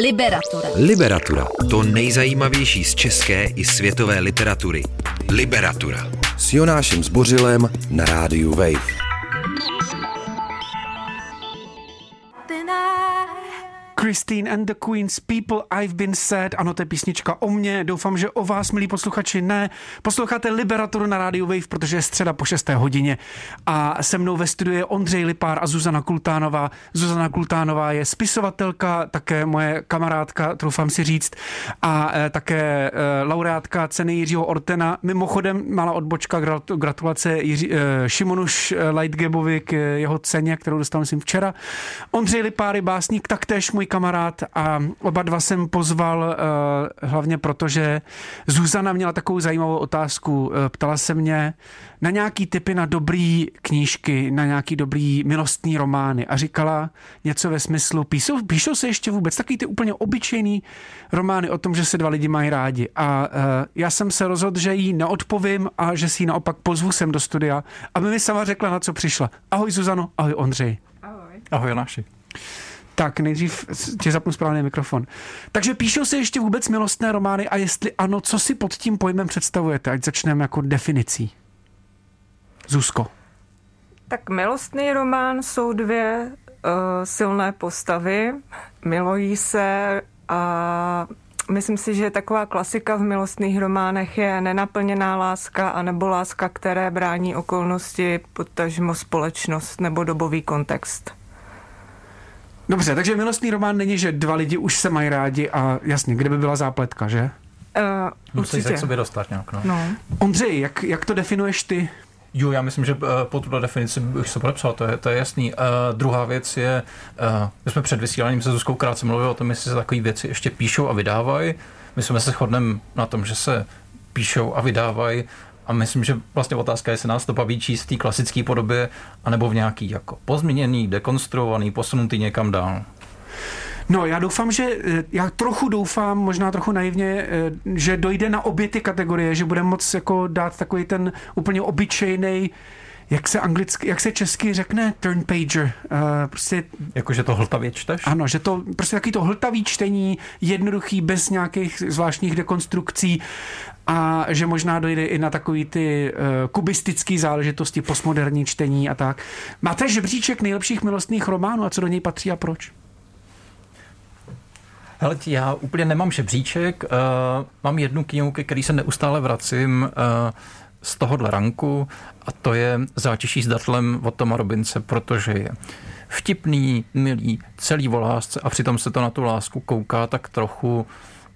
Liberatura. Liberatura. To nejzajímavější z české i světové literatury. Liberatura. S Jonášem Zbořilem na rádiu Wave. Christine and the Queens, People I've Been Sad. Ano, to je písnička o mně. Doufám, že o vás, milí posluchači, ne. Posloucháte Liberatoru na rádiu Wave, protože je středa po 6. hodině. A se mnou ve studiu je Ondřej Lipár a Zuzana Kultánová. Zuzana Kultánová je spisovatelka, také moje kamarádka, troufám si říct, a e, také e, laureátka ceny Jiřího Ortena. Mimochodem, malá odbočka, gratulace Jiří, e, Šimonuš Lightgabovi k jeho ceně, kterou dostal, myslím, včera. Ondřej Lipár je básník, taktéž můj kamarád a oba dva jsem pozval uh, hlavně proto, že Zuzana měla takovou zajímavou otázku. Uh, ptala se mě na nějaký typy na dobrý knížky, na nějaký dobrý milostný romány a říkala něco ve smyslu, píšou, píšou se ještě vůbec takový ty úplně obyčejný romány o tom, že se dva lidi mají rádi. A uh, já jsem se rozhodl, že jí neodpovím a že si ji naopak pozvu sem do studia, aby mi sama řekla, na co přišla. Ahoj Zuzano, ahoj Ondřej. Ahoj. Ahoj Jonáši. Tak, nejdřív ti zapnu správný mikrofon. Takže píšou se ještě vůbec milostné romány a jestli ano, co si pod tím pojmem představujete? Ať začneme jako definicí. Zuzko. Tak milostný román jsou dvě uh, silné postavy, milují se a myslím si, že taková klasika v milostných románech je nenaplněná láska anebo láska, které brání okolnosti, potažmo společnost nebo dobový kontext. Dobře, takže milostný román není, že dva lidi už se mají rádi a jasně, kde by byla zápletka, že? Uh, Musíš se k sobě dostat nějak, no. no. Ondřej, jak, jak to definuješ ty? Jo, já myslím, že eh, po tuto definici bych se podepsal, to je, to je jasný. Uh, druhá věc je, uh, my jsme před vysíláním se Zuzkou krátce mluvili o tom, jestli se takové věci ještě píšou a vydávají. My jsme se shodneme na tom, že se píšou a vydávají a myslím, že vlastně otázka je, jestli nás to baví číst v té klasické podobě, anebo v nějaký jako pozměněný, dekonstruovaný, posunutý někam dál. No, já doufám, že já trochu doufám, možná trochu naivně, eh, že dojde na obě ty kategorie, že bude moc jako dát takový ten úplně obyčejný jak se anglicky, jak se česky řekne turn pager. Uh, prostě, jako, že to hltavě čteš? Ano, že to prostě taky to hltavý čtení, jednoduchý, bez nějakých zvláštních dekonstrukcí a že možná dojde i na takový ty uh, kubistické záležitosti, postmoderní čtení a tak. Máte žebříček nejlepších milostných románů a co do něj patří a proč? Hele, já úplně nemám žebříček, uh, mám jednu knihu, ke který se neustále vracím uh, z tohohle ranku a to je Zátiší s datlem od Toma Robince, protože je vtipný, milý, celý o lásce a přitom se to na tu lásku kouká tak trochu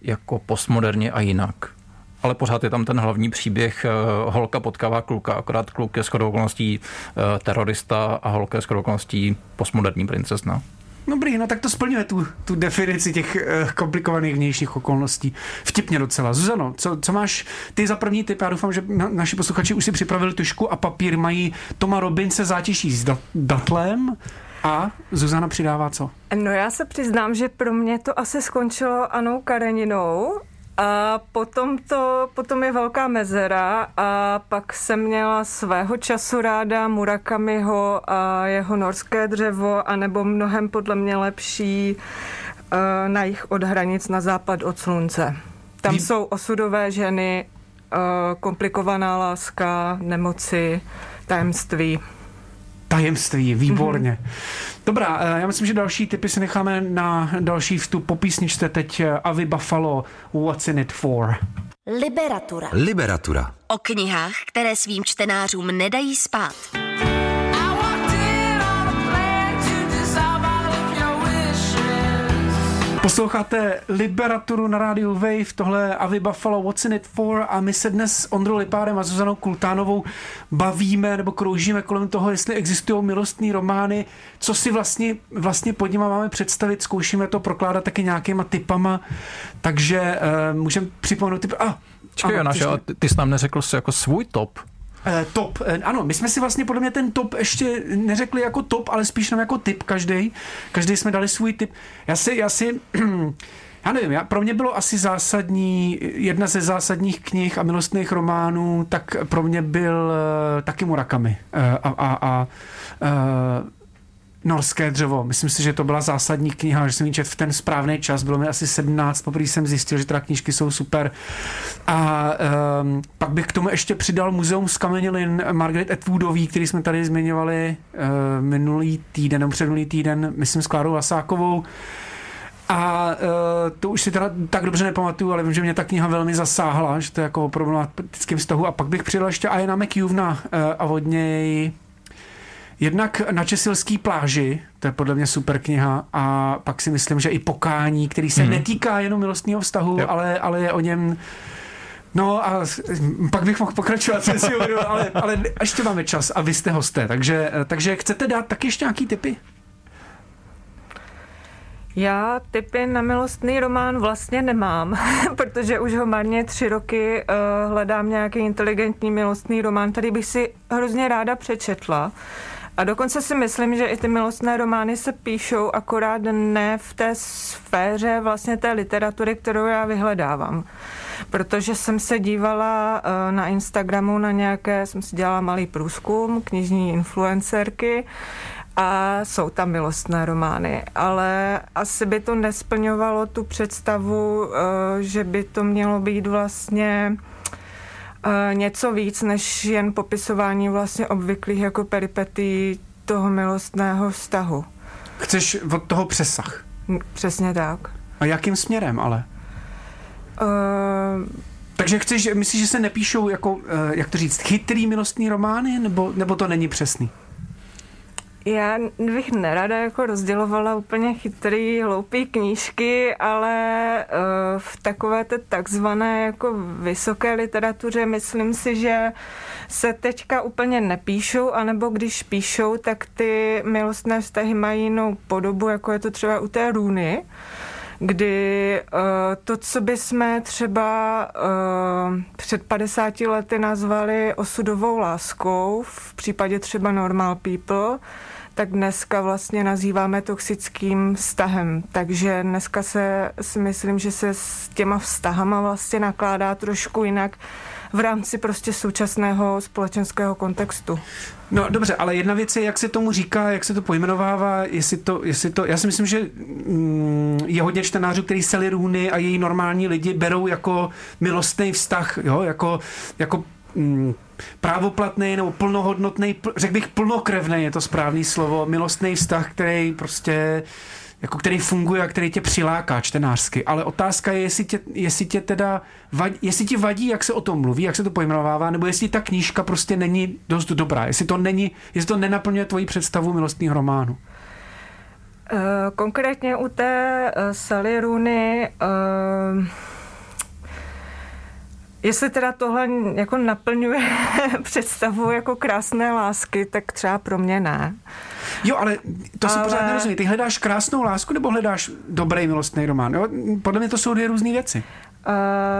jako postmoderně a jinak ale pořád je tam ten hlavní příběh eh, holka potkává kluka, akorát kluk je shodou okolností eh, terorista a holka je shodou okolností postmoderní princezna. Dobrý, no tak to splňuje tu, tu definici těch uh, komplikovaných vnějších okolností. Vtipně docela. Zuzano, co, co máš ty za první typ? Já doufám, že na, naši posluchači už si připravili tušku a papír. Mají Toma Robince zátěží s dat, datlem a Zuzana přidává co? No já se přiznám, že pro mě to asi skončilo Anou Kareninou a potom, to, potom je velká mezera a pak jsem měla svého času ráda Murakamiho a jeho norské dřevo, anebo mnohem podle mě lepší uh, na jich od hranic na západ od slunce. Tam Vy... jsou osudové ženy, uh, komplikovaná láska, nemoci, tajemství. Tajemství, výborně. Mm-hmm. Dobrá, eh, já myslím, že další typy si necháme na další vstup po písničce teď eh, Avi Buffalo, What's in it for? Liberatura. Liberatura. O knihách, které svým čtenářům nedají spát. Posloucháte Liberaturu na rádiu Wave, tohle je Avi Buffalo, What's in it for? A my se dnes s Ondrou Lipárem a Zuzanou Kultánovou bavíme nebo kroužíme kolem toho, jestli existují milostní romány, co si vlastně, vlastně pod nimi máme představit, zkoušíme to prokládat taky nějakýma typama, takže uh, můžeme připomenout typ... Ah, Čekaj, Jonáš, ty, ty jsi nám neřekl si jako svůj top. Uh, top, uh, ano, my jsme si vlastně podle mě ten top ještě neřekli jako top, ale spíš nám jako typ každý. Každý jsme dali svůj typ. Já si, já si já nevím, já, pro mě bylo asi zásadní, jedna ze zásadních knih a milostných románů, tak pro mě byl uh, taky Murakami. A, a, a uh, Norské dřevo. Myslím si, že to byla zásadní kniha, že jsem ji četl v ten správný čas. Bylo mi asi 17, poprvé jsem zjistil, že teda knížky jsou super. A um, pak bych k tomu ještě přidal muzeum z Kamenilin Margaret Atwoodový, který jsme tady zmiňovali uh, minulý týden, nebo předminulý týden, myslím s Klárou Vasákovou. A uh, to už si teda tak dobře nepamatuju, ale vím, že mě ta kniha velmi zasáhla, že to je jako o problematickém vztahu. A pak bych přidal ještě Ajana McHughna uh, a od něj Jednak na Česilský pláži, to je podle mě super kniha, a pak si myslím, že i Pokání, který se hmm. netýká jenom milostního vztahu, ale, ale je o něm No a pak bych mohl pokračovat, si ale, ale ještě máme čas a vy jste hosté, takže, takže chcete dát taky ještě nějaký typy? Já typy na milostný román vlastně nemám, protože už ho marně tři roky uh, hledám nějaký inteligentní milostný román, který bych si hrozně ráda přečetla. A dokonce si myslím, že i ty milostné romány se píšou akorát ne v té sféře vlastně té literatury, kterou já vyhledávám. Protože jsem se dívala eh, na Instagramu na nějaké, jsem si dělala malý průzkum, knižní influencerky a jsou tam milostné romány, ale asi by to nesplňovalo tu představu, eh, že by to mělo být vlastně něco víc než jen popisování vlastně obvyklých jako peripetí toho milostného vztahu. Chceš od toho přesah? Přesně tak. A jakým směrem ale? Uh, takže chceš, myslíš, že se nepíšou jako, jak to říct, chytrý milostný romány, nebo, nebo to není přesný? Já bych nerada jako rozdělovala úplně chytrý, hloupý knížky, ale uh, v takové té takzvané jako vysoké literatuře myslím si, že se teďka úplně nepíšou, anebo když píšou, tak ty milostné vztahy mají jinou podobu, jako je to třeba u té růny, kdy uh, to, co bychom třeba uh, před 50 lety nazvali osudovou láskou, v případě třeba Normal People, tak dneska vlastně nazýváme toxickým vztahem. Takže dneska se si myslím, že se s těma vztahama vlastně nakládá trošku jinak v rámci prostě současného společenského kontextu. No dobře, ale jedna věc je, jak se tomu říká, jak se to pojmenovává, jestli to, jestli to já si myslím, že mm, je hodně čtenářů, který Sally Rooney a její normální lidi berou jako milostný vztah, jo, jako, jako mm, právoplatný nebo plnohodnotný, řekl bych plnokrevný, je to správný slovo, milostný vztah, který prostě jako který funguje a který tě přiláká čtenářsky. Ale otázka je, jestli tě, jestli tě teda vadí, jestli ti vadí, jak se o tom mluví, jak se to pojmenovává, nebo jestli ta knížka prostě není dost dobrá, jestli to není, jestli to nenaplňuje tvoji představu milostného románu. Eh, konkrétně u té uh, Sally Rooney uh Jestli teda tohle jako naplňuje představu jako krásné lásky, tak třeba pro mě ne. Jo, ale to ale... si pořád nerozumí. Ty hledáš krásnou lásku nebo hledáš dobrý milostný román? Jo? Podle mě to jsou dvě různé věci. Uh,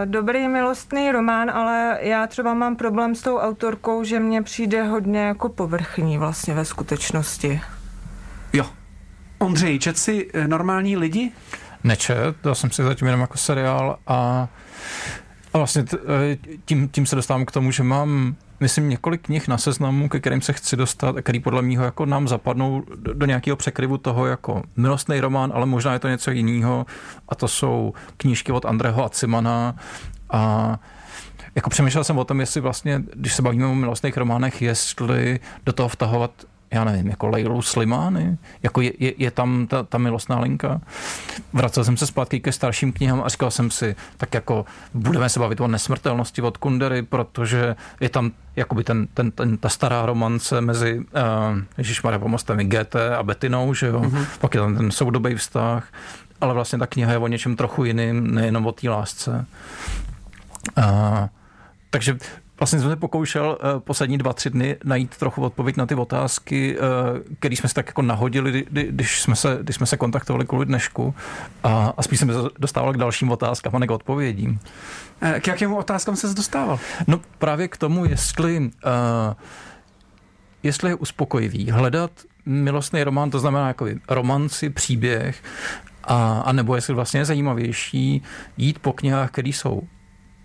dobrý milostný román, ale já třeba mám problém s tou autorkou, že mně přijde hodně jako povrchní vlastně ve skutečnosti. Jo. Ondřej, čet si eh, normální lidi? Nečet, to jsem si zatím jenom jako seriál a a vlastně t, e, tím, tím se dostávám k tomu, že mám myslím, několik knih na seznamu, ke kterým se chci dostat a který podle mého jako nám zapadnou do, do nějakého překryvu toho jako milostný román, ale možná je to něco jiného. A to jsou knížky od Andreho Acimana a jako přemýšlel jsem o tom, jestli vlastně, když se bavíme o milostných románech, jestli do toho vtahovat já nevím, jako Leilu Slimány, jako je, je, je tam ta, ta milostná linka. Vracel jsem se zpátky ke starším knihám a říkal jsem si, tak jako budeme se bavit o nesmrtelnosti od Kundery, protože je tam jakoby ten, ten, ten, ta stará romance mezi, uh, ježišmarja, pomozte mi, GT a Betinou, že jo, mm-hmm. pak je tam ten soudobý vztah, ale vlastně ta kniha je o něčem trochu jiným, nejenom o té lásce. Uh, takže Vlastně jsem se pokoušel uh, poslední dva, tři dny najít trochu odpověď na ty otázky, uh, které jsme si tak jako nahodili, když jsme se, když jsme se kontaktovali kvůli dnešku a, a spíš jsem se dostával k dalším otázkám a ne k odpovědím. Eh, k jakému otázkám se dostával? No právě k tomu, jestli, uh, jestli je uspokojivý hledat milostný román, to znamená jako romanci, příběh, a, a nebo jestli vlastně je zajímavější jít po knihách, které jsou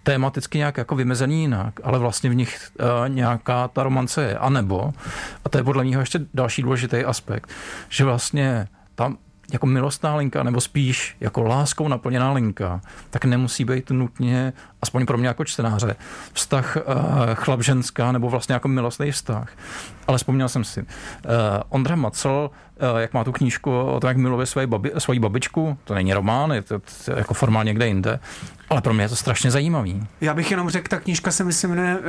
tématicky nějak jako vymezený jinak, ale vlastně v nich uh, nějaká ta romance je. A nebo, a to je podle mě ještě další důležitý aspekt, že vlastně tam jako milostná linka, nebo spíš jako láskou naplněná linka, tak nemusí být nutně, aspoň pro mě jako čtenáře, vztah uh, chlap-ženská nebo vlastně jako milostný vztah. Ale vzpomněl jsem si. Uh, Ondra Macel, jak má tu knížku o tom, jak miluje své babi, svoji babičku, to není román, je to, to jako formálně někde jinde, ale pro mě je to strašně zajímavý. Já bych jenom řekl, ta knížka se myslím jmenuje uh,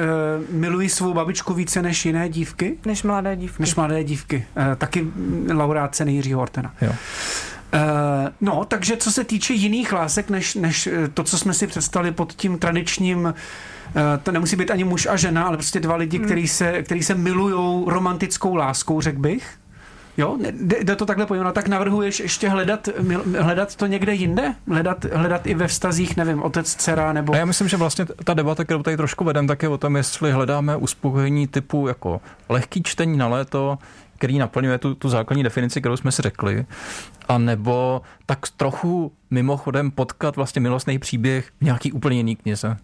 Miluji svou babičku více než jiné dívky. Než mladé dívky. Než mladé dívky. Uh, taky laureát ceny Jiřího Hortena. Jo. Uh, no, takže co se týče jiných lásek, než, než to, co jsme si představili pod tím tradičním to nemusí být ani muž a žena, ale prostě dva lidi, hmm. který se, který se milujou romantickou láskou, řekl bych. Jo, jde to takhle pojmenovat. Tak navrhuješ ještě hledat, hledat to někde jinde? Hledat, hledat i ve vztazích, nevím, otec, dcera nebo... A já myslím, že vlastně ta debata, kterou tady trošku vedem, tak je o tom, jestli hledáme uspokojení typu jako lehký čtení na léto, který naplňuje tu, tu základní definici, kterou jsme si řekli, a nebo tak trochu mimochodem potkat vlastně milostný příběh v nějaký úplně jiný knize.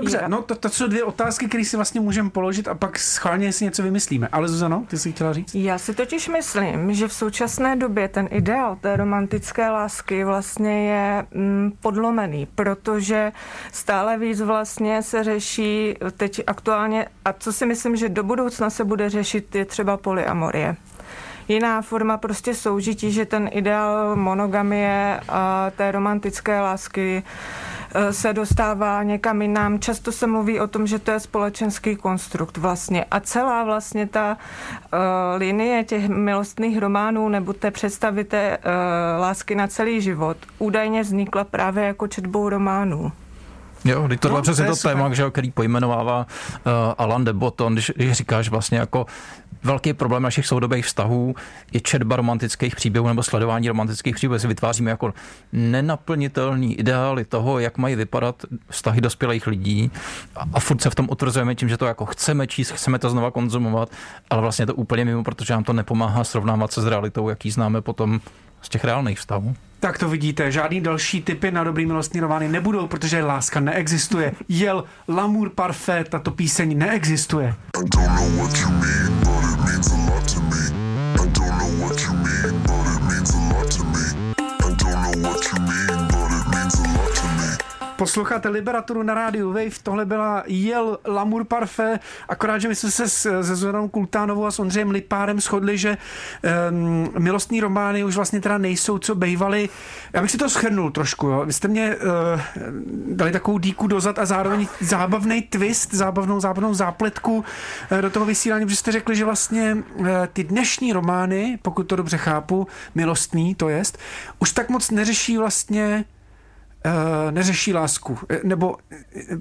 Dobře, no to, to jsou dvě otázky, které si vlastně můžeme položit a pak schválně si něco vymyslíme. Ale Zuzano, ty jsi chtěla říct? Já si totiž myslím, že v současné době ten ideál té romantické lásky vlastně je mm, podlomený, protože stále víc vlastně se řeší teď aktuálně, a co si myslím, že do budoucna se bude řešit, je třeba polyamorie jiná forma prostě soužití, že ten ideál monogamie a té romantické lásky se dostává někam jinam. Často se mluví o tom, že to je společenský konstrukt vlastně. A celá vlastně ta uh, linie těch milostných románů nebo té představy té uh, lásky na celý život údajně vznikla právě jako četbou románů. Jo, tohle no, přesně to, to téma, že, který pojmenovává uh, Alan de Botton, když, když říkáš vlastně jako velký problém našich soudobých vztahů je četba romantických příběhů nebo sledování romantických příběhů. Si vytváříme jako nenaplnitelný ideály toho, jak mají vypadat vztahy dospělých lidí a, a furt se v tom utvrzujeme tím, že to jako chceme číst, chceme to znova konzumovat, ale vlastně to úplně mimo, protože nám to nepomáhá srovnávat se s realitou, jaký známe potom z těch reálných vztahů. Tak to vidíte, žádný další typy na dobrý milostný romány nebudou, protože láska neexistuje. Jel L'amour parfait, tato píseň neexistuje. Posloucháte Liberaturu na rádiu Wave, tohle byla Jel Lamour Parfait, akorát, že my jsme se se Zoranou Kultánovou a s Ondřejem Lipárem shodli, že um, milostní romány už vlastně teda nejsou, co bejvaly. Já bych si to schrnul trošku, jo. Vy jste mě uh, dali takovou díku dozad a zároveň zábavný twist, zábavnou, zábavnou zápletku uh, do toho vysílání, protože jste řekli, že vlastně uh, ty dnešní romány, pokud to dobře chápu, milostný to jest, už tak moc neřeší vlastně neřeší lásku. Eh, nebo uh,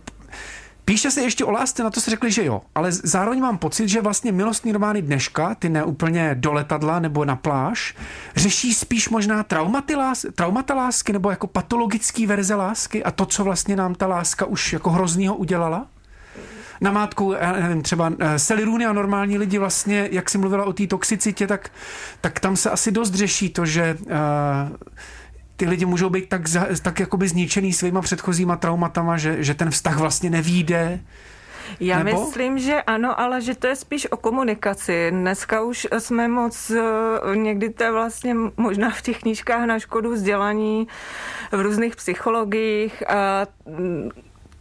Píše se ještě o lásce, na to se řekli, že jo, ale zároveň mám pocit, že vlastně milostní romány dneška, ty ne úplně do letadla nebo na pláž, řeší spíš možná traumaty lás, traumata lásky nebo jako patologický verze lásky a to, co vlastně nám ta láska už jako hroznýho udělala? Namátku, já nevím, třeba Rooney a normální lidi vlastně, jak jsi mluvila o té toxicitě, tak, tak tam se asi dost řeší to, že uh, ty lidi můžou být tak, tak jakoby zničený svýma předchozíma traumatama, že, že ten vztah vlastně nevíde. Já Nebo? myslím, že ano, ale že to je spíš o komunikaci. Dneska už jsme moc, eh, někdy to je vlastně možná v těch knížkách na škodu vzdělaní v různých psychologiích a mm,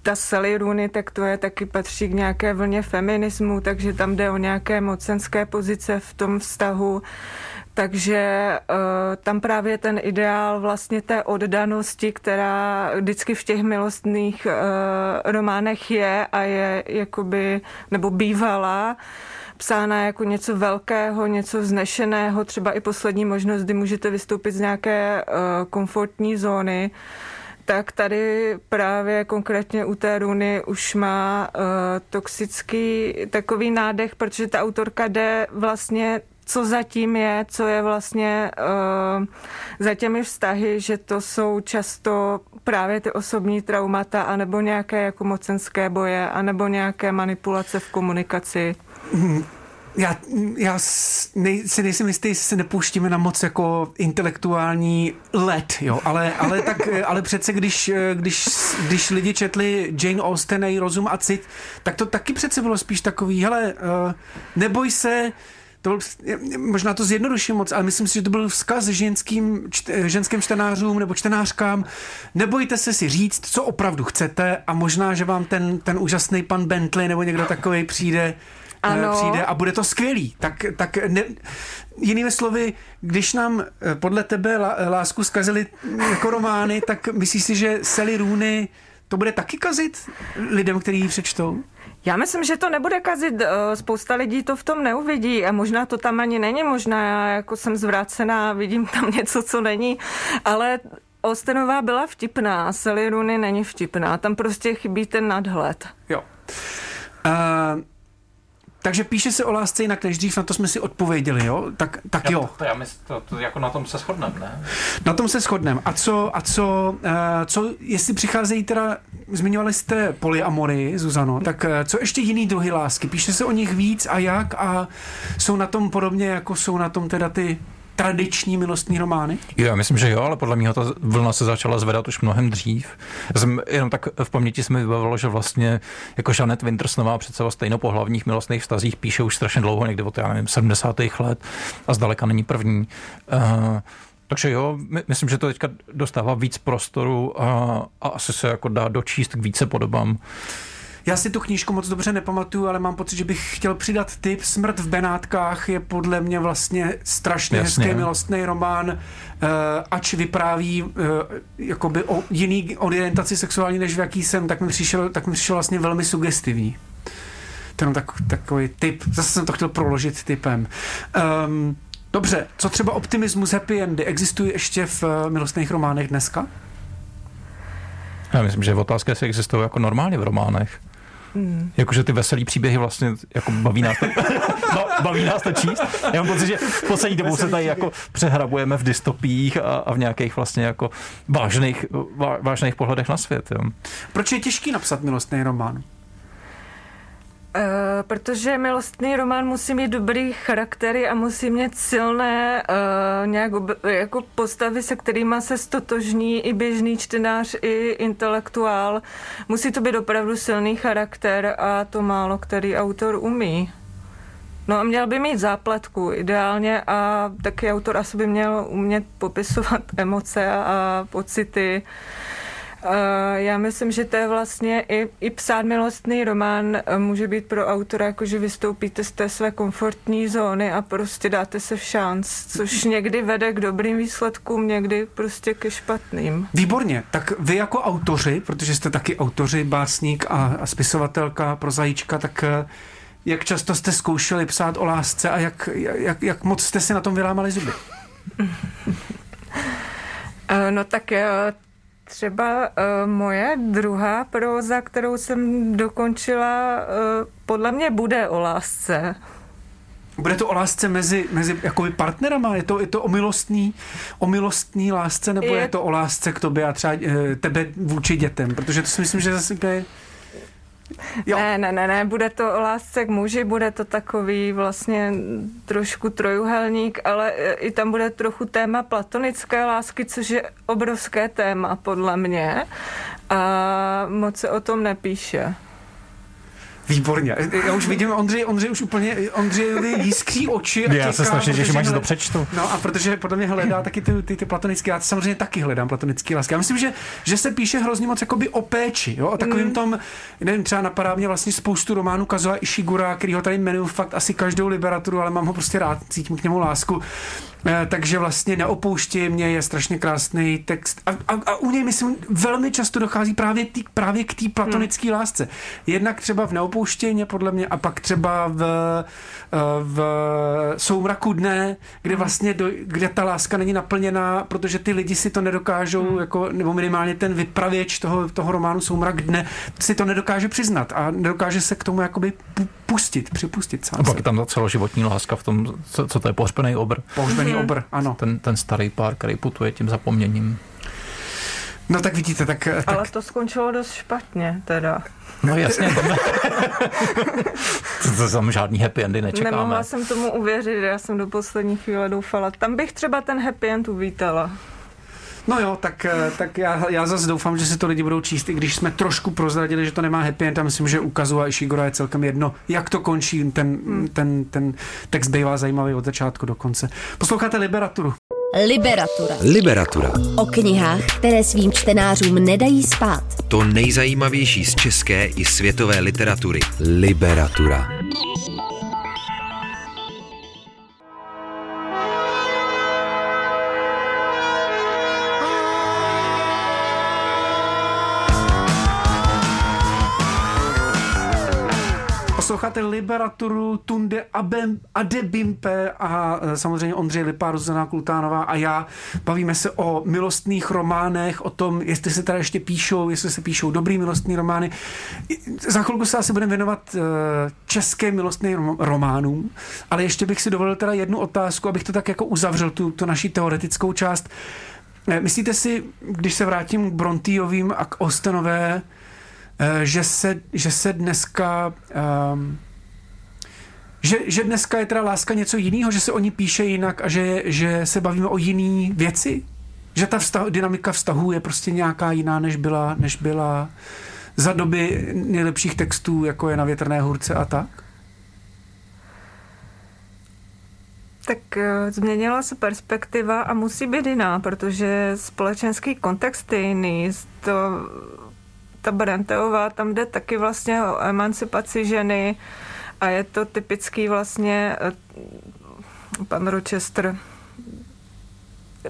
ta Sally Rooney, tak to je taky patří k nějaké vlně feminismu, takže tam jde o nějaké mocenské pozice v tom vztahu. Takže uh, tam právě ten ideál vlastně té oddanosti, která vždycky v těch milostných uh, románech je a je jakoby, nebo bývala, psána jako něco velkého, něco vznešeného, třeba i poslední možnost, kdy můžete vystoupit z nějaké uh, komfortní zóny, tak tady právě konkrétně u té runy už má uh, toxický takový nádech, protože ta autorka jde vlastně co zatím je, co je vlastně uh, za těmi vztahy, že to jsou často právě ty osobní traumata, anebo nějaké jako mocenské boje, anebo nějaké manipulace v komunikaci. já, já nej, si nejsem jistý, jestli se nepouštíme na moc jako intelektuální let, jo, ale, ale, tak, ale přece když, když, když lidi četli Jane Austen, její rozum a cit, tak to taky přece bylo spíš takový, hele, neboj se, to byl, možná to zjednoduším moc, ale myslím si, že to byl vzkaz ženským, čt, ženským čtenářům nebo čtenářkám. Nebojte se si říct, co opravdu chcete a možná, že vám ten, ten úžasný pan Bentley nebo někdo takový přijde ano. přijde a bude to skvělý. Tak, tak ne, jinými slovy, když nám eh, podle tebe lásku zkazili jako romány, tak myslíš si, že Sally Rooney to bude taky kazit lidem, kteří ji přečtou? Já myslím, že to nebude kazit. Eh, spousta lidí to v tom neuvidí a možná to tam ani není. Možná já jako jsem zvrácená, vidím tam něco, co není. Ale Ostenová byla vtipná, Sally Rooney není vtipná. Tam prostě chybí ten nadhled. Jo. Uh, takže píše se o lásce jinak než dřív, na to jsme si odpověděli, jo? Tak, tak jo. To, to, já mysl, to, to, jako na tom se shodneme, ne? Na tom se shodneme. A co, a co, uh, co, jestli přicházejí teda, zmiňovali jste polyamory, Zuzano, tak uh, co ještě jiný druhy lásky? Píše se o nich víc a jak a jsou na tom podobně, jako jsou na tom teda ty tradiční milostní romány? Jo, já myslím, že jo, ale podle mě ta vlna se začala zvedat už mnohem dřív. Jsem jenom tak v paměti se mi vybavilo, že vlastně jako Janet Wintersnová přece o stejnopohlavních milostných vztazích píše už strašně dlouho, někdy od já nevím, 70. let a zdaleka není první. Uh, takže jo, my, myslím, že to teďka dostává víc prostoru a, a asi se jako dá dočíst k více podobám. Já si tu knížku moc dobře nepamatuju, ale mám pocit, že bych chtěl přidat tip. Smrt v Benátkách je podle mě vlastně strašně Jasně. hezký milostný román, uh, ač vypráví uh, jakoby o jiný orientaci sexuální, než v jaký jsem, tak mi přišel, tak mi přišel vlastně velmi sugestivní. Ten tak, takový tip. Zase jsem to chtěl proložit typem. Um, dobře, co třeba optimismus, happy endy existují ještě v uh, milostných románech dneska? Já myslím, že otázka, jestli existují jako normálně v románech. Jakože ty veselý příběhy vlastně jako baví nás to, baví nás to číst. Já mám pocit, že v poslední dobou se tady jako přehrabujeme v dystopích a, a v nějakých vlastně jako vážných, vážných pohledech na svět. Jo. Proč je těžký napsat milostný román? Uh, protože milostný román musí mít dobrý charaktery a musí mít silné uh, nějak jako postavy, se kterými se stotožní i běžný čtenář, i intelektuál. Musí to být opravdu silný charakter a to málo který autor umí. No a měl by mít zápletku ideálně a taky autor asi by měl umět popisovat emoce a pocity. Eh, já myslím, že to je vlastně i, i psát milostný román eh, může být pro autora, jako že vystoupíte z té své komfortní zóny a prostě dáte se v šanc, což někdy vede k dobrým výsledkům, někdy prostě ke špatným. Výborně, tak vy jako autoři, protože jste taky autoři, básník a, a spisovatelka, prozajíčka, tak eh, jak často jste zkoušeli psát o lásce a jak, jak, jak moc jste si na tom vylámali zuby? No tak Třeba uh, moje druhá proza, kterou jsem dokončila, uh, podle mě bude o lásce. Bude to o lásce mezi, mezi jakoby partnerama? Je to, je to o milostný, o milostný lásce, nebo je... je to o lásce k tobě a třeba uh, tebe vůči dětem? Protože to si myslím, že zase je Jo. Ne, ne, ne, ne, bude to o lásce k muži, bude to takový vlastně trošku trojuhelník, ale i tam bude trochu téma platonické lásky, což je obrovské téma podle mě a moc se o tom nepíše. Výborně. Já už vidím, Ondřej, Ondřej už úplně, Ondřejovi jiskří oči. A já se strašně těším, až to přečtu. No a protože podle mě hledá taky ty, ty, ty platonické, já samozřejmě taky hledám platonické lásky. Já myslím, že, že se píše hrozně moc jakoby o péči, jo, o takovým mm. tom, nevím, třeba napadá mě vlastně spoustu románů Kazuha Ishigura, který ho tady jmenuju fakt asi každou liberaturu, ale mám ho prostě rád, cítím k němu lásku. Eh, takže vlastně neopouští mě, je strašně krásný text. A, a, a u něj, myslím, velmi často dochází právě, tý, právě k té platonické hmm. lásce. Jednak třeba v neopouštěně, podle mě, a pak třeba v, eh, v soumraku dne, kde hmm. vlastně, do, kde ta láska není naplněná, protože ty lidi si to nedokážou, hmm. jako, nebo minimálně ten vypravěč toho, toho románu Soumrak dne si to nedokáže přiznat a nedokáže se k tomu jakoby pustit, připustit sám A pak je tam ta celoživotní láska v tom, co, co to je pohřbený obr. Pohřbený mm. obr, ano. Ten, ten starý pár, který putuje tím zapomněním. No tak vidíte, tak, tak... Ale to skončilo dost špatně, teda. No jasně. to tam žádný happy endy nečekáme. Nemohla jsem tomu uvěřit, já jsem do poslední chvíle doufala. Tam bych třeba ten happy end uvítala. No jo, tak, eh, tak já, já zase doufám, že si to lidi budou číst, i když jsme trošku prozradili, že to nemá happy end a myslím, že ukazu a Ishiguro je celkem jedno, jak to končí, ten, hmm. ten, ten text bývá zajímavý od začátku do konce. Posloucháte Liberaturu. Liberatura. Liberatura. O knihách, které svým čtenářům nedají spát. To nejzajímavější z české i světové literatury. Liberatura. Posloucháte Liberaturu Tunde Abem, Adebimpe a e, samozřejmě Ondřej Lipár, Zuzana Kultánová a já. Bavíme se o milostných románech, o tom, jestli se teda ještě píšou, jestli se píšou dobrý milostní romány. Za chvilku se asi budeme věnovat e, české milostným románům, ale ještě bych si dovolil teda jednu otázku, abych to tak jako uzavřel, tu, tu naší teoretickou část. E, myslíte si, když se vrátím k Brontiovým a k Ostenové, že se, že se dneska um, že, že dneska je teda láska něco jiného, že se o ní píše jinak a že, že se bavíme o jiný věci? Že ta vztah, dynamika vztahu je prostě nějaká jiná, než byla, než byla za doby nejlepších textů, jako je na větrné hůrce a tak? Tak uh, změnila se perspektiva a musí být jiná, protože společenský kontext je jiný. To ta Branteová, tam jde taky vlastně o emancipaci ženy a je to typický vlastně eh, pan Rochester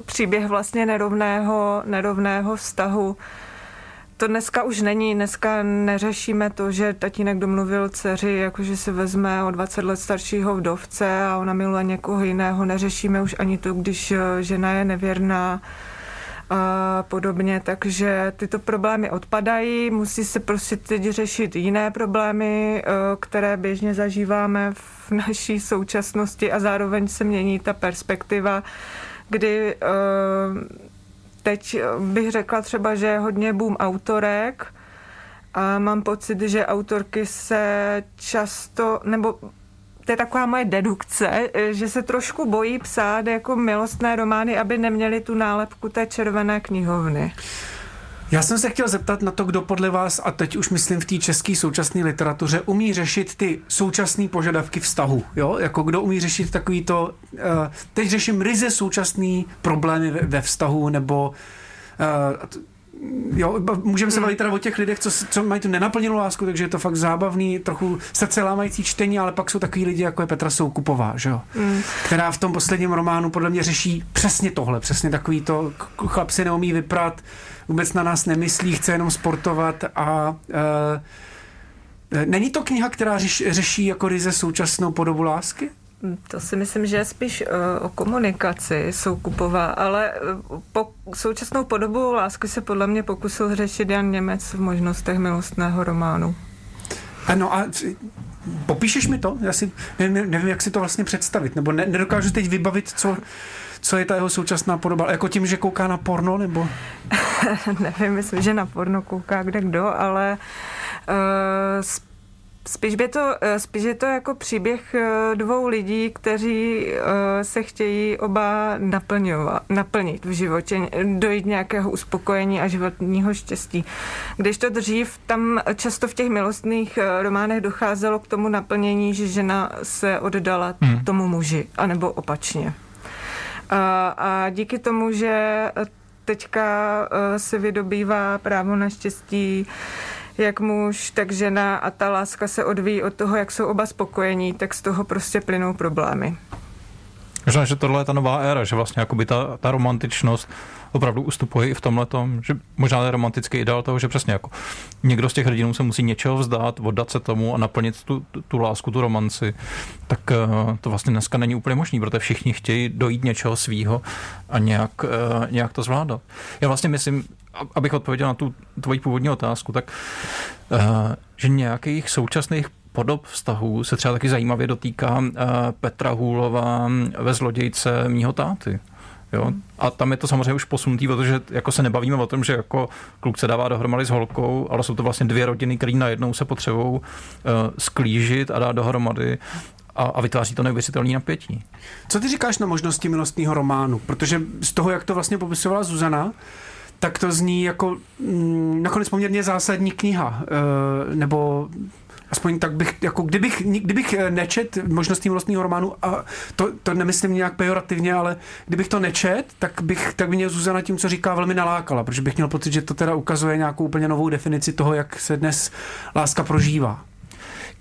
příběh vlastně nerovného, nerovného vztahu. To dneska už není, dneska neřešíme to, že tatínek domluvil dceři, jakože si vezme o 20 let staršího vdovce a ona miluje někoho jiného. Neřešíme už ani to, když eh, žena je nevěrná a podobně, takže tyto problémy odpadají, musí se prostě teď řešit jiné problémy, e, které běžně zažíváme v naší současnosti a zároveň se mění ta perspektiva, kdy e, teď bych řekla třeba, že je hodně boom autorek, a mám pocit, že autorky se často, nebo to je taková moje dedukce, eh, že se trošku bojí psát jako milostné romány, aby neměli tu nálepku té červené knihovny. Já jsem se chtěl zeptat na to, kdo podle vás, a teď už myslím v té české současné literatuře, umí řešit ty současné požadavky vztahu. Jo? Jako kdo umí řešit takový to, uh, teď řeším ryze současné problémy ve, ve vztahu, nebo uh, jo, můžeme se hmm. bavit teda o těch lidech, co, co mají tu nenaplněnou lásku, takže je to fakt zábavný, trochu srdce lámající čtení, ale pak jsou takový lidi, jako je Petra Soukupová, že jo? Mm. která v tom posledním románu podle mě řeší přesně tohle, přesně takový to, chlap si neumí vyprat, vůbec na nás nemyslí, chce jenom sportovat a uh, není to kniha, která řeš, řeší jako ryze současnou podobu lásky? To si myslím, že je spíš uh, o komunikaci soukupová, ale uh, po současnou podobu lásky se podle mě pokusil řešit Jan Němec v možnostech milostného románu. Ano a popíšeš mi to? Já si nevím, nevím jak si to vlastně představit, nebo ne, nedokážu teď vybavit, co, co je ta jeho současná podoba. Jako tím, že kouká na porno, nebo? nevím, myslím, že na porno kouká kde kdo, ale uh, Spíš, by to, eh, spíš je to jako příběh eh, dvou lidí, kteří eh, se chtějí oba naplňovat, naplnit v životě, dojít nějakého uspokojení a životního štěstí. Když to dřív, tam často v těch milostných románech docházelo k tomu naplnění, že žena se oddala hmm. tomu muži, anebo opačně. A, a díky tomu, že teďka se vydobývá právo na štěstí, jak muž, tak žena a ta láska se odvíjí od toho, jak jsou oba spokojení, tak z toho prostě plynou problémy. Možná, že tohle je ta nová éra, že vlastně jakoby ta, ta romantičnost opravdu ustupuje i v tomhle tom, že možná je romantický ideál toho, že přesně jako někdo z těch hrdinů se musí něčeho vzdát, oddat se tomu a naplnit tu, tu, lásku, tu romanci, tak uh, to vlastně dneska není úplně možné, protože všichni chtějí dojít něčeho svýho a nějak, uh, nějak to zvládat. Já vlastně myslím, abych odpověděl na tu tvoji původní otázku, tak uh, že nějakých současných podob vztahů se třeba taky zajímavě dotýká uh, Petra Hůlova ve Zlodějce mýho táty Jo? A tam je to samozřejmě už posunutý, protože jako se nebavíme o tom, že jako kluk se dává dohromady s holkou, ale jsou to vlastně dvě rodiny, které najednou se potřebují uh, sklížit a dát dohromady a, a vytváří to neuvěřitelné napětí. Co ty říkáš na možnosti milostného románu? Protože z toho, jak to vlastně popisovala Zuzana, tak to zní jako mm, nakonec poměrně zásadní kniha, e, nebo aspoň tak bych, jako kdybych, kdybych nečet možností milostního románu, a to, to nemyslím nějak pejorativně, ale kdybych to nečet, tak bych, tak by mě Zuzana tím, co říká, velmi nalákala, protože bych měl pocit, že to teda ukazuje nějakou úplně novou definici toho, jak se dnes láska prožívá.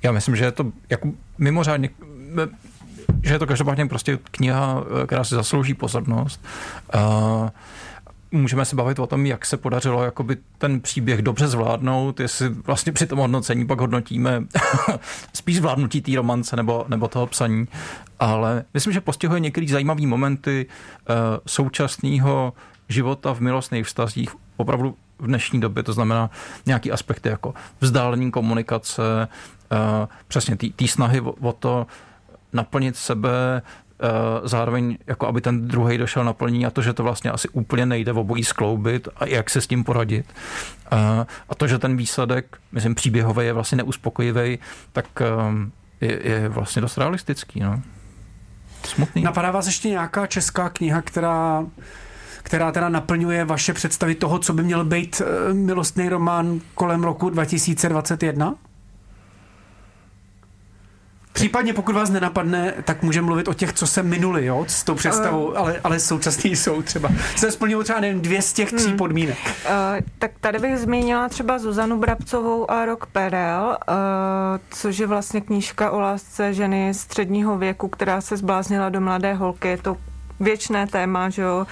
Já myslím, že je to jako mimořádně že je to každopádně prostě kniha, která si zaslouží pozornost. Uh, můžeme se bavit o tom, jak se podařilo jakoby ten příběh dobře zvládnout, jestli vlastně při tom hodnocení pak hodnotíme spíš zvládnutí té romance nebo, nebo toho psaní, ale myslím, že postihuje některé zajímavé momenty uh, současného života v milostných vztazích opravdu v dnešní době, to znamená nějaký aspekty jako vzdálení komunikace, uh, přesně té snahy o, o to naplnit sebe, zároveň jako aby ten druhý došel naplní a to, že to vlastně asi úplně nejde v obojí skloubit a jak se s tím poradit. Eh, a to, že ten výsledek, myslím, příběhový je vlastně neuspokojivý, tak eh, je, je vlastně dost realistický. No. Smutný. Napadá vás ještě nějaká česká kniha, která která teda naplňuje vaše představy toho, co by měl být milostný román kolem roku 2021? Případně pokud vás nenapadne, tak můžeme mluvit o těch, co se minuli, jo, s tou představou, uh, ale, ale současný jsou třeba. Se splnilo třeba nevím, dvě z těch tří hmm. podmínek. Uh, tak tady bych zmínila třeba Zuzanu Brabcovou a Rok Perel, uh, což je vlastně knížka o lásce ženy středního věku, která se zbláznila do mladé holky. Je to věčné téma, že jo,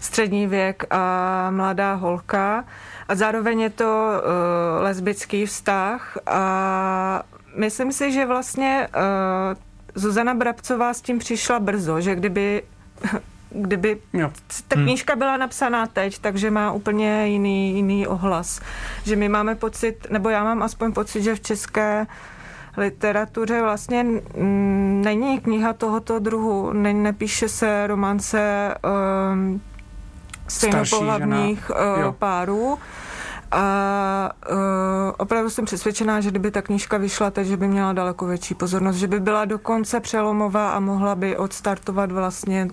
střední věk a mladá holka. A zároveň je to uh, lesbický vztah a myslím si, že vlastně uh, Zuzana Brabcová s tím přišla brzo, že kdyby kdyby jo. ta hmm. knížka byla napsaná teď, takže má úplně jiný, jiný ohlas. Že my máme pocit, nebo já mám aspoň pocit, že v české literatuře vlastně není kniha tohoto druhu, ne, nepíše se romance um, stejnopohlavních uh, párů. A uh, opravdu jsem přesvědčená, že kdyby ta knížka vyšla teď, že by měla daleko větší pozornost, že by byla dokonce přelomová a mohla by odstartovat vlastně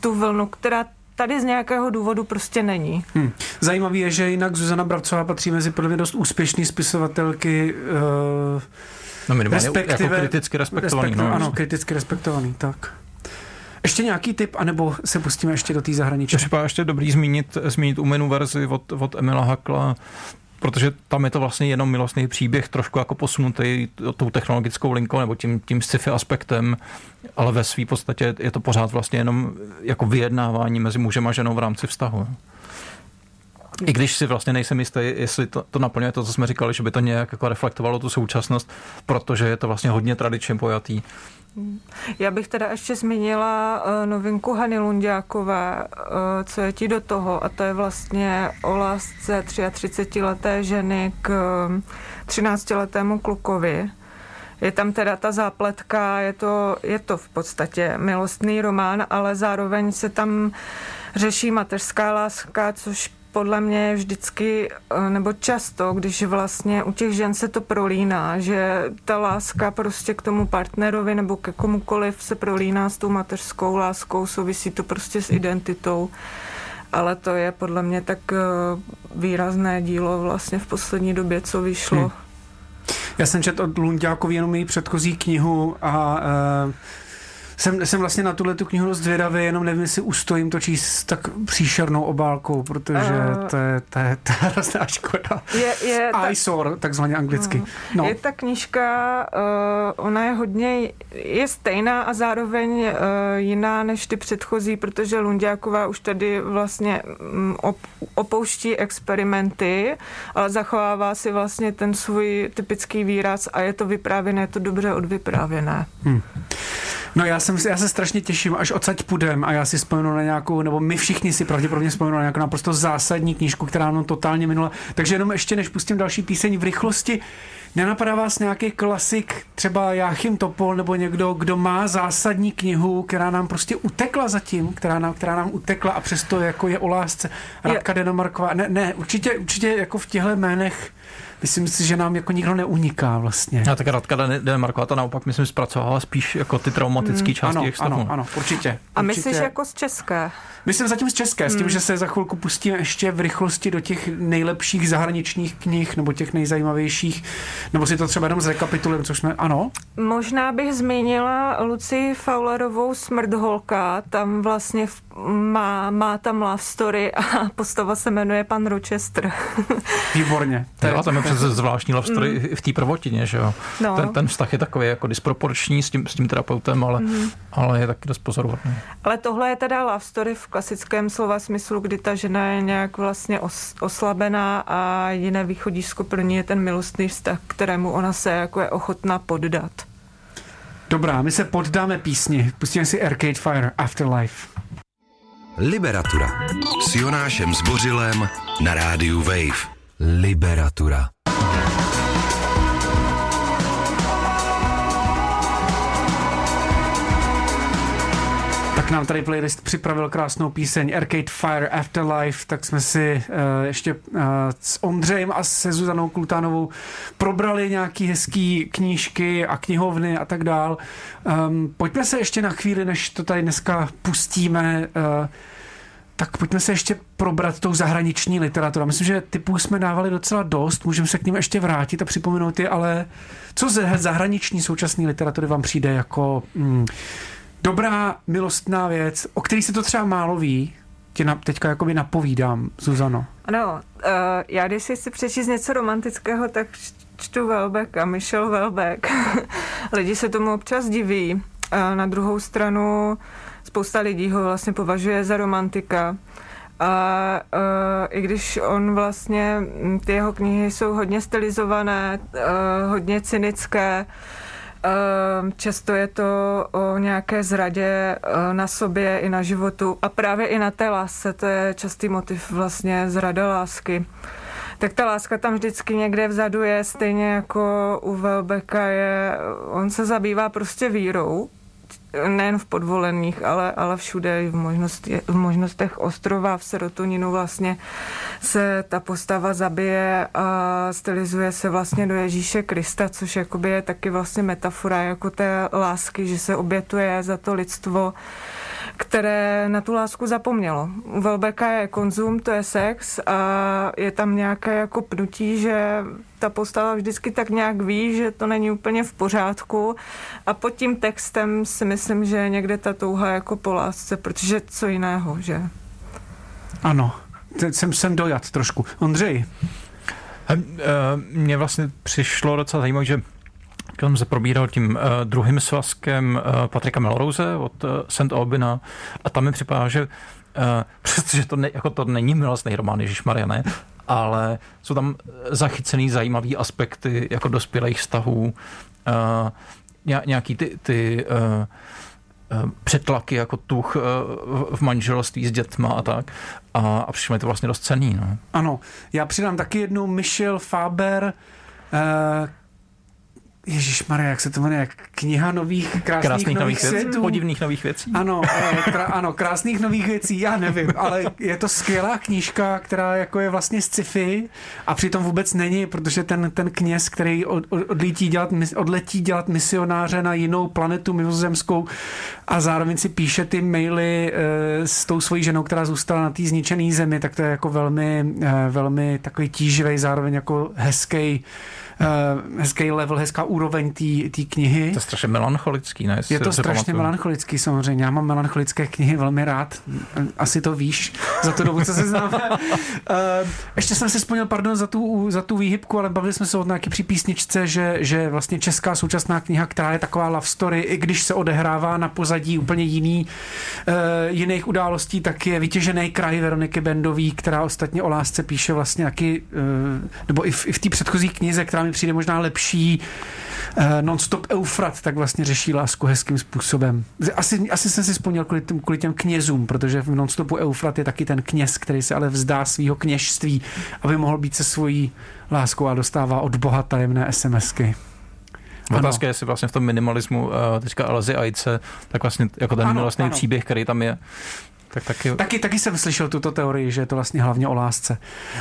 tu vlnu, která tady z nějakého důvodu prostě není. Hmm. Zajímavé je, že jinak Zuzana Bravcová patří mezi podle mě dost úspěšné spisovatelky uh, No minimálně respektive, jako kriticky respektovaný. Respektu, no. Ano, kriticky respektovaný, tak. Ještě nějaký tip, anebo se pustíme ještě do té zahraničí? Třeba ještě dobrý zmínit, zmínit umenu verzi od, od Emila Hakla, protože tam je to vlastně jenom milostný příběh, trošku jako posunutý tou technologickou linkou nebo tím, tím sci-fi aspektem, ale ve své podstatě je to pořád vlastně jenom jako vyjednávání mezi mužem a ženou v rámci vztahu. I když si vlastně nejsem jistý, jestli to, to naplňuje to, co jsme říkali, že by to nějak jako reflektovalo tu současnost, protože je to vlastně hodně tradičně pojatý. Já bych teda ještě zmínila uh, novinku Hany Lundiákové, uh, co je ti do toho, a to je vlastně o lásce 33-leté ženy k 13-letému klukovi. Je tam teda ta zápletka, je to, je to v podstatě milostný román, ale zároveň se tam řeší mateřská láska, což podle mě vždycky, eh, nebo často, když vlastně u těch žen se to prolíná, že ta láska prostě k tomu partnerovi nebo ke komukoliv se prolíná s tou mateřskou láskou, souvisí to prostě s identitou. Ale to je podle mě tak eh, výrazné dílo vlastně v poslední době, co vyšlo. Hmm. Já jsem četl od Lundiákovi jenom její předchozí knihu a uh, jsem, jsem vlastně na tuhle tu knihu dost zvědavý, jenom nevím, jestli ustojím to číst tak příšernou obálkou, protože uh, to, je, to, je, to je hrozná škoda. Je, je Eyesore, ta, takzvaně anglicky. Uh, no. Je ta knižka, uh, ona je hodně, je stejná a zároveň uh, jiná než ty předchozí, protože Lundiáková už tady vlastně um, op, opouští experimenty, ale zachovává si vlastně ten svůj typický výraz a je to vyprávěné, je to dobře odvyprávěné. Hmm. No já, jsem, já se strašně těším, až odsaď půjdem a já si vzpomenu na nějakou, nebo my všichni si pravděpodobně vzpomenu na nějakou naprosto zásadní knížku, která nám totálně minula. Takže jenom ještě než pustím další píseň v rychlosti, Nenapadá vás nějaký klasik, třeba Jáchym Topol nebo někdo, kdo má zásadní knihu, která nám prostě utekla zatím, která nám, která nám utekla a přesto jako je o lásce. Radka Denomarková, ne, ne, určitě, určitě jako v těchto jménech myslím si, že nám jako nikdo neuniká vlastně. A tak Radka Demarková to naopak, myslím, zpracovala spíš jako ty traumatické mm. části ano, těch stavů. Ano, ano, určitě. A určitě. myslíš jako z České? Myslím zatím z České, s tím, hmm. že se za chvilku pustíme ještě v rychlosti do těch nejlepších zahraničních knih nebo těch nejzajímavějších, nebo si to třeba jenom zrekapitulujeme, což jsme, ano? Možná bych zmínila Luci Fowlerovou Smrt holka, tam vlastně má, má tam love story a postava se jmenuje pan Rochester. Výborně. To je, tam je přece zvláštní love story mm. v té prvotině, že jo? No. Ten, ten vztah je takový jako disproporční s tím, s tím terapeutem, ale, mm. ale je taky dost pozoruhodný. Ale tohle je teda love story v klasickém slova smyslu, kdy ta žena je nějak vlastně os, oslabená a jiné východisko pro ní je ten milostný vztah, kterému ona se jako je ochotná poddat. Dobrá, my se poddáme písni. Pustíme si Arcade Fire Afterlife. Liberatura s Jonášem Zbořilem na rádiu Wave. Liberatura. Tak nám tady playlist připravil krásnou píseň Arcade Fire Afterlife, tak jsme si uh, ještě uh, s Ondřejem a se Zuzanou Klutánovou probrali nějaký hezký knížky a knihovny a tak dál. Um, pojďme se ještě na chvíli, než to tady dneska pustíme, uh, tak pojďme se ještě probrat tou zahraniční literaturu. Myslím, že typů jsme dávali docela dost, můžeme se k ním ještě vrátit a připomenout je, ale co ze zahraniční současné literatury vám přijde jako mm, dobrá, milostná věc, o který se to třeba málo ví, tě na, teďka jakoby napovídám, Zuzano. Ano, uh, já když si přečíst něco romantického, tak čtu Welbeck a Michel Welbeck. Lidi se tomu občas diví. Uh, na druhou stranu spousta lidí ho vlastně považuje za romantika. A uh, i když on vlastně, ty jeho knihy jsou hodně stylizované, uh, hodně cynické, Ehm, často je to o nějaké zradě eh, na sobě i na životu a právě i na té lásce, to je častý motiv vlastně zrada lásky. Tak ta láska tam vždycky někde vzadu je, stejně jako u Velbeka je, on se zabývá prostě vírou, nejen v podvolených, ale, ale všude v, možnosti, v možnostech ostrova, v serotoninu vlastně se ta postava zabije a stylizuje se vlastně do Ježíše Krista, což jakoby je taky vlastně metafora jako té lásky, že se obětuje za to lidstvo, které na tu lásku zapomnělo. U Velbeka je konzum, to je sex a je tam nějaké jako pnutí, že ta postava vždycky tak nějak ví, že to není úplně v pořádku a pod tím textem si myslím, že je někde ta touha jako po lásce, protože co jiného, že? Ano, teď jsem sem dojat trošku. Ondřej. Eh, mně vlastně přišlo docela zajímavé, že jsem se probíral tím uh, druhým svazkem uh, Patrika Melrose od uh, St. Albina a tam mi připadá, že uh, přestože to, ne, jako to není milostný román, Ježíš ne, ale jsou tam zachycený zajímavý aspekty jako dospělých vztahů, uh, nějaký ty, ty uh, přetlaky jako tuch v manželství s dětma a tak. A, a přišlo mi to vlastně dost cený. No. Ano, já přidám taky jednu Michel Faber, Ježíš Maria, jak se to jmenuje? Kniha nových krásných, krásných nových, nových věcí, podivných nových věcí. Ano, eh, krá, ano, krásných nových věcí, já nevím, ale je to skvělá knížka, která jako je vlastně sci-fi a přitom vůbec není, protože ten, ten kněz, který od, odletí, dělat, odletí dělat misionáře na jinou planetu mimozemskou a zároveň si píše ty maily e, s tou svojí ženou, která zůstala na té zničené zemi, tak to je jako velmi, e, velmi takový tíživý, zároveň jako hezký hezký level, hezká úroveň té knihy. To je strašně melancholický, ne? Je to strašně pamatuju. melancholický, samozřejmě. Já mám melancholické knihy velmi rád. Asi to víš za tu dobu, co se známe. uh, ještě jsem si vzpomněl, pardon, za tu, za tu výhybku, ale bavili jsme se o nějaké při písničce, že, že vlastně česká současná kniha, která je taková love story, i když se odehrává na pozadí úplně jiný, uh, jiných událostí, tak je vytěžený kraj Veroniky Bendový, která ostatně o lásce píše vlastně taky, uh, nebo i v, i v té předchozí knize, která mi mi přijde možná lepší uh, non-stop Eufrat, tak vlastně řeší lásku hezkým způsobem. Asi, asi jsem si vzpomněl kvůli, těm, kvůli těm knězům, protože v non-stopu Eufrat je taky ten kněz, který se ale vzdá svého kněžství, aby mohl být se svojí láskou a dostává od Boha tajemné SMSky. Otázka je, jestli vlastně v tom minimalismu uh, teďka Alzy Ajce, tak vlastně jako ten milostný příběh, který tam je, tak taky... taky... Taky jsem slyšel tuto teorii, že je to vlastně hlavně o lásce.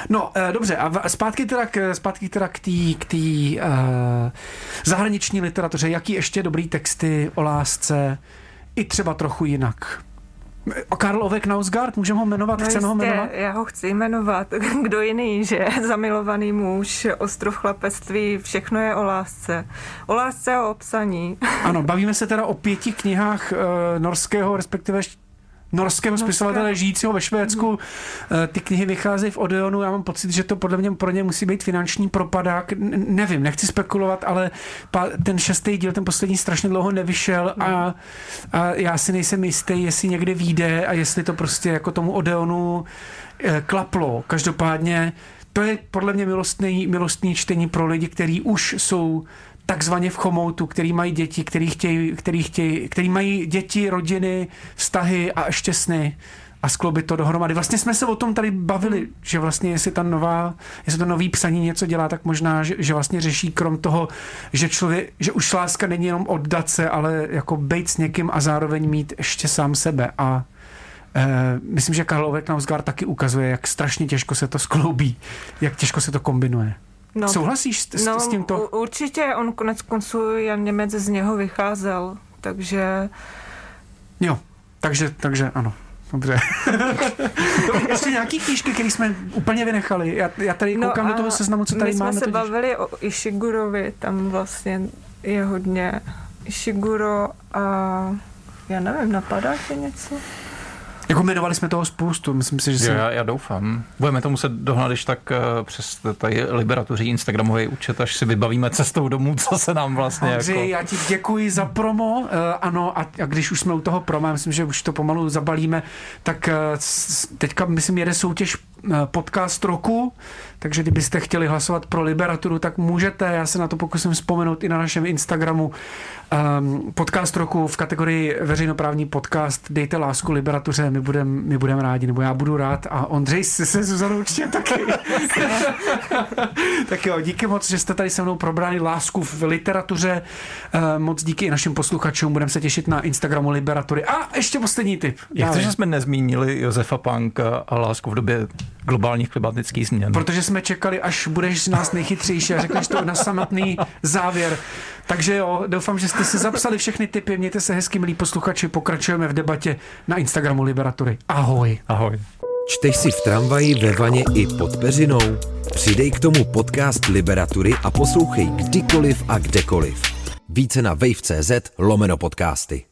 No, e, dobře, a zpátky teda k, zpátky teda k té k tý, e, zahraniční literatuře. Jaký ještě dobrý texty o lásce, i třeba trochu jinak? A Karl Ove Knausgaard, můžeme ho jmenovat? No Chceme ho jmenovat? Já ho chci jmenovat. Kdo jiný, že? Zamilovaný muž, ostrov chlapectví, všechno je o lásce. O lásce a o psaní. Ano, bavíme se teda o pěti knihách uh, norského, respektive norského spisovatele žijícího ve Švédsku. Mm. Ty knihy vycházejí v Odeonu. Já mám pocit, že to podle mě pro ně musí být finanční propadák. Nevím, nechci spekulovat, ale ten šestý díl, ten poslední strašně dlouho nevyšel a, a já si nejsem jistý, jestli někdy vyjde a jestli to prostě jako tomu Odeonu eh, klaplo. Každopádně to je podle mě milostný, milostný čtení pro lidi, kteří už jsou takzvaně v chomoutu, který mají děti, který, chtějí, který, chtějí, který mají děti, rodiny, vztahy a ještě sny a skloubit to dohromady. Vlastně jsme se o tom tady bavili, že vlastně jestli ta nová, jestli to nový psaní něco dělá, tak možná, že, že vlastně řeší krom toho, že člověk, že už láska není jenom oddat se, ale jako být s někým a zároveň mít ještě sám sebe a e, myslím, že Karl Ove taky ukazuje, jak strašně těžko se to skloubí, jak těžko se to kombinuje. No, Souhlasíš s, no, s tímto? Určitě, on konec konců, Jan Němec z něho vycházel, takže... Jo, takže, takže ano. Dobře. ještě nějaký knížky, které jsme úplně vynechali. Já, já tady no koukám do toho seznamu, co tady my máme. My jsme se totiž. bavili o Ishigurovi, tam vlastně je hodně Ishiguro a já nevím, napadá tě něco? Jako jmenovali jsme toho spoustu, myslím si, že si... Já, já doufám. Budeme to muset dohnat, když tak uh, přes tady liberatuří Instagramový účet, až si vybavíme cestou domů, co se nám vlastně Andřej, jako... já ti děkuji za promo, uh, ano, a, a když už jsme u toho promo, myslím, že už to pomalu zabalíme, tak uh, teďka, myslím, jede soutěž podcast roku, takže kdybyste chtěli hlasovat pro Liberaturu, tak můžete, já se na to pokusím vzpomenout i na našem Instagramu. Um, podcast roku v kategorii veřejnoprávní podcast Dejte lásku Liberatuře, my budeme my budem rádi, nebo já budu rád. A Ondřej se, se Zuzanou určitě taky. tak jo, díky moc, že jste tady se mnou probrali lásku v literatuře, uh, moc díky i našim posluchačům, budeme se těšit na Instagramu Liberatury. A ještě poslední tip. Jak to, že jsme nezmínili Josefa Panka a lásku v době globálních klimatických změn? Protože jsme čekali, až budeš z nás nejchytřejší a řekneš to na samotný závěr. Takže jo, doufám, že jste si zapsali všechny typy. Mějte se hezky, milí posluchači. Pokračujeme v debatě na Instagramu Liberatury. Ahoj. Ahoj. Čteš si v tramvaji, ve vaně i pod peřinou? Přidej k tomu podcast Liberatury a poslouchej kdykoliv a kdekoliv. Více na wave.cz lomeno podcasty.